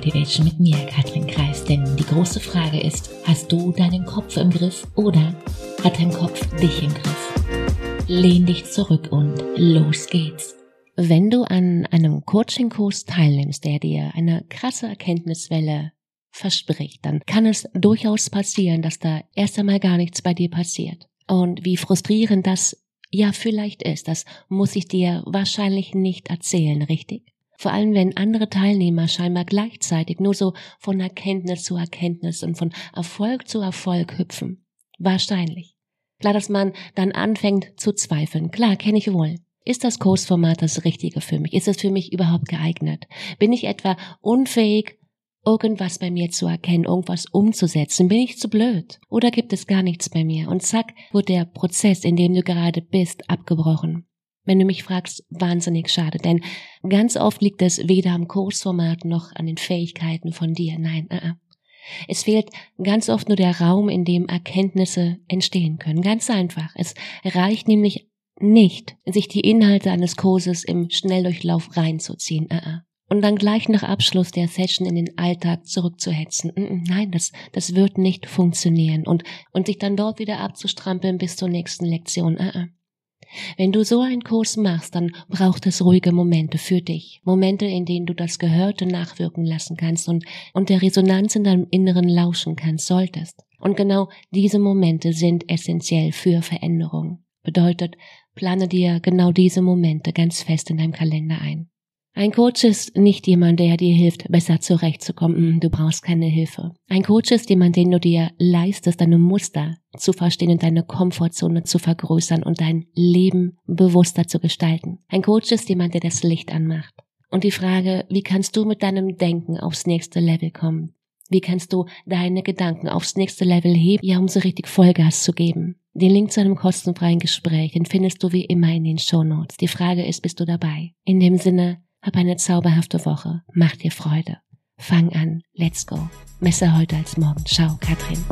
Motivation mit mir, Katrin Kreis. Denn die große Frage ist, hast du deinen Kopf im Griff oder hat dein Kopf dich im Griff? Lehn dich zurück und los geht's. Wenn du an einem Coaching-Kurs teilnimmst, der dir eine krasse Erkenntniswelle verspricht, dann kann es durchaus passieren, dass da erst einmal gar nichts bei dir passiert. Und wie frustrierend das ja vielleicht ist, das muss ich dir wahrscheinlich nicht erzählen, richtig? Vor allem, wenn andere Teilnehmer scheinbar gleichzeitig nur so von Erkenntnis zu Erkenntnis und von Erfolg zu Erfolg hüpfen. Wahrscheinlich. Klar, dass man dann anfängt zu zweifeln. Klar, kenne ich wohl. Ist das Kursformat das Richtige für mich? Ist es für mich überhaupt geeignet? Bin ich etwa unfähig, irgendwas bei mir zu erkennen, irgendwas umzusetzen? Bin ich zu blöd? Oder gibt es gar nichts bei mir? Und zack, wird der Prozess, in dem du gerade bist, abgebrochen. Wenn du mich fragst, wahnsinnig schade, denn ganz oft liegt es weder am Kursformat noch an den Fähigkeiten von dir. Nein, uh -uh. es fehlt ganz oft nur der Raum, in dem Erkenntnisse entstehen können. Ganz einfach. Es reicht nämlich nicht, sich die Inhalte eines Kurses im Schnelldurchlauf reinzuziehen. Uh und dann gleich nach Abschluss der Session in den Alltag zurückzuhetzen. Nein, das, das wird nicht funktionieren. Und, und sich dann dort wieder abzustrampeln bis zur nächsten Lektion. Wenn du so einen Kurs machst, dann braucht es ruhige Momente für dich. Momente, in denen du das Gehörte nachwirken lassen kannst und, und der Resonanz in deinem Inneren lauschen kannst, solltest. Und genau diese Momente sind essentiell für Veränderung. Bedeutet, plane dir genau diese Momente ganz fest in deinem Kalender ein. Ein Coach ist nicht jemand, der dir hilft, besser zurechtzukommen. Du brauchst keine Hilfe. Ein Coach ist jemand, den du dir leistest, deine Muster zu verstehen und deine Komfortzone zu vergrößern und dein Leben bewusster zu gestalten. Ein Coach ist jemand, der das Licht anmacht. Und die Frage, wie kannst du mit deinem Denken aufs nächste Level kommen? Wie kannst du deine Gedanken aufs nächste Level heben, ja, um so richtig Vollgas zu geben? Den Link zu einem kostenfreien Gespräch, den findest du wie immer in den Show Notes. Die Frage ist, bist du dabei? In dem Sinne, hab eine zauberhafte Woche. Mach dir Freude. Fang an. Let's go. Messer heute als morgen. Ciao, Katrin.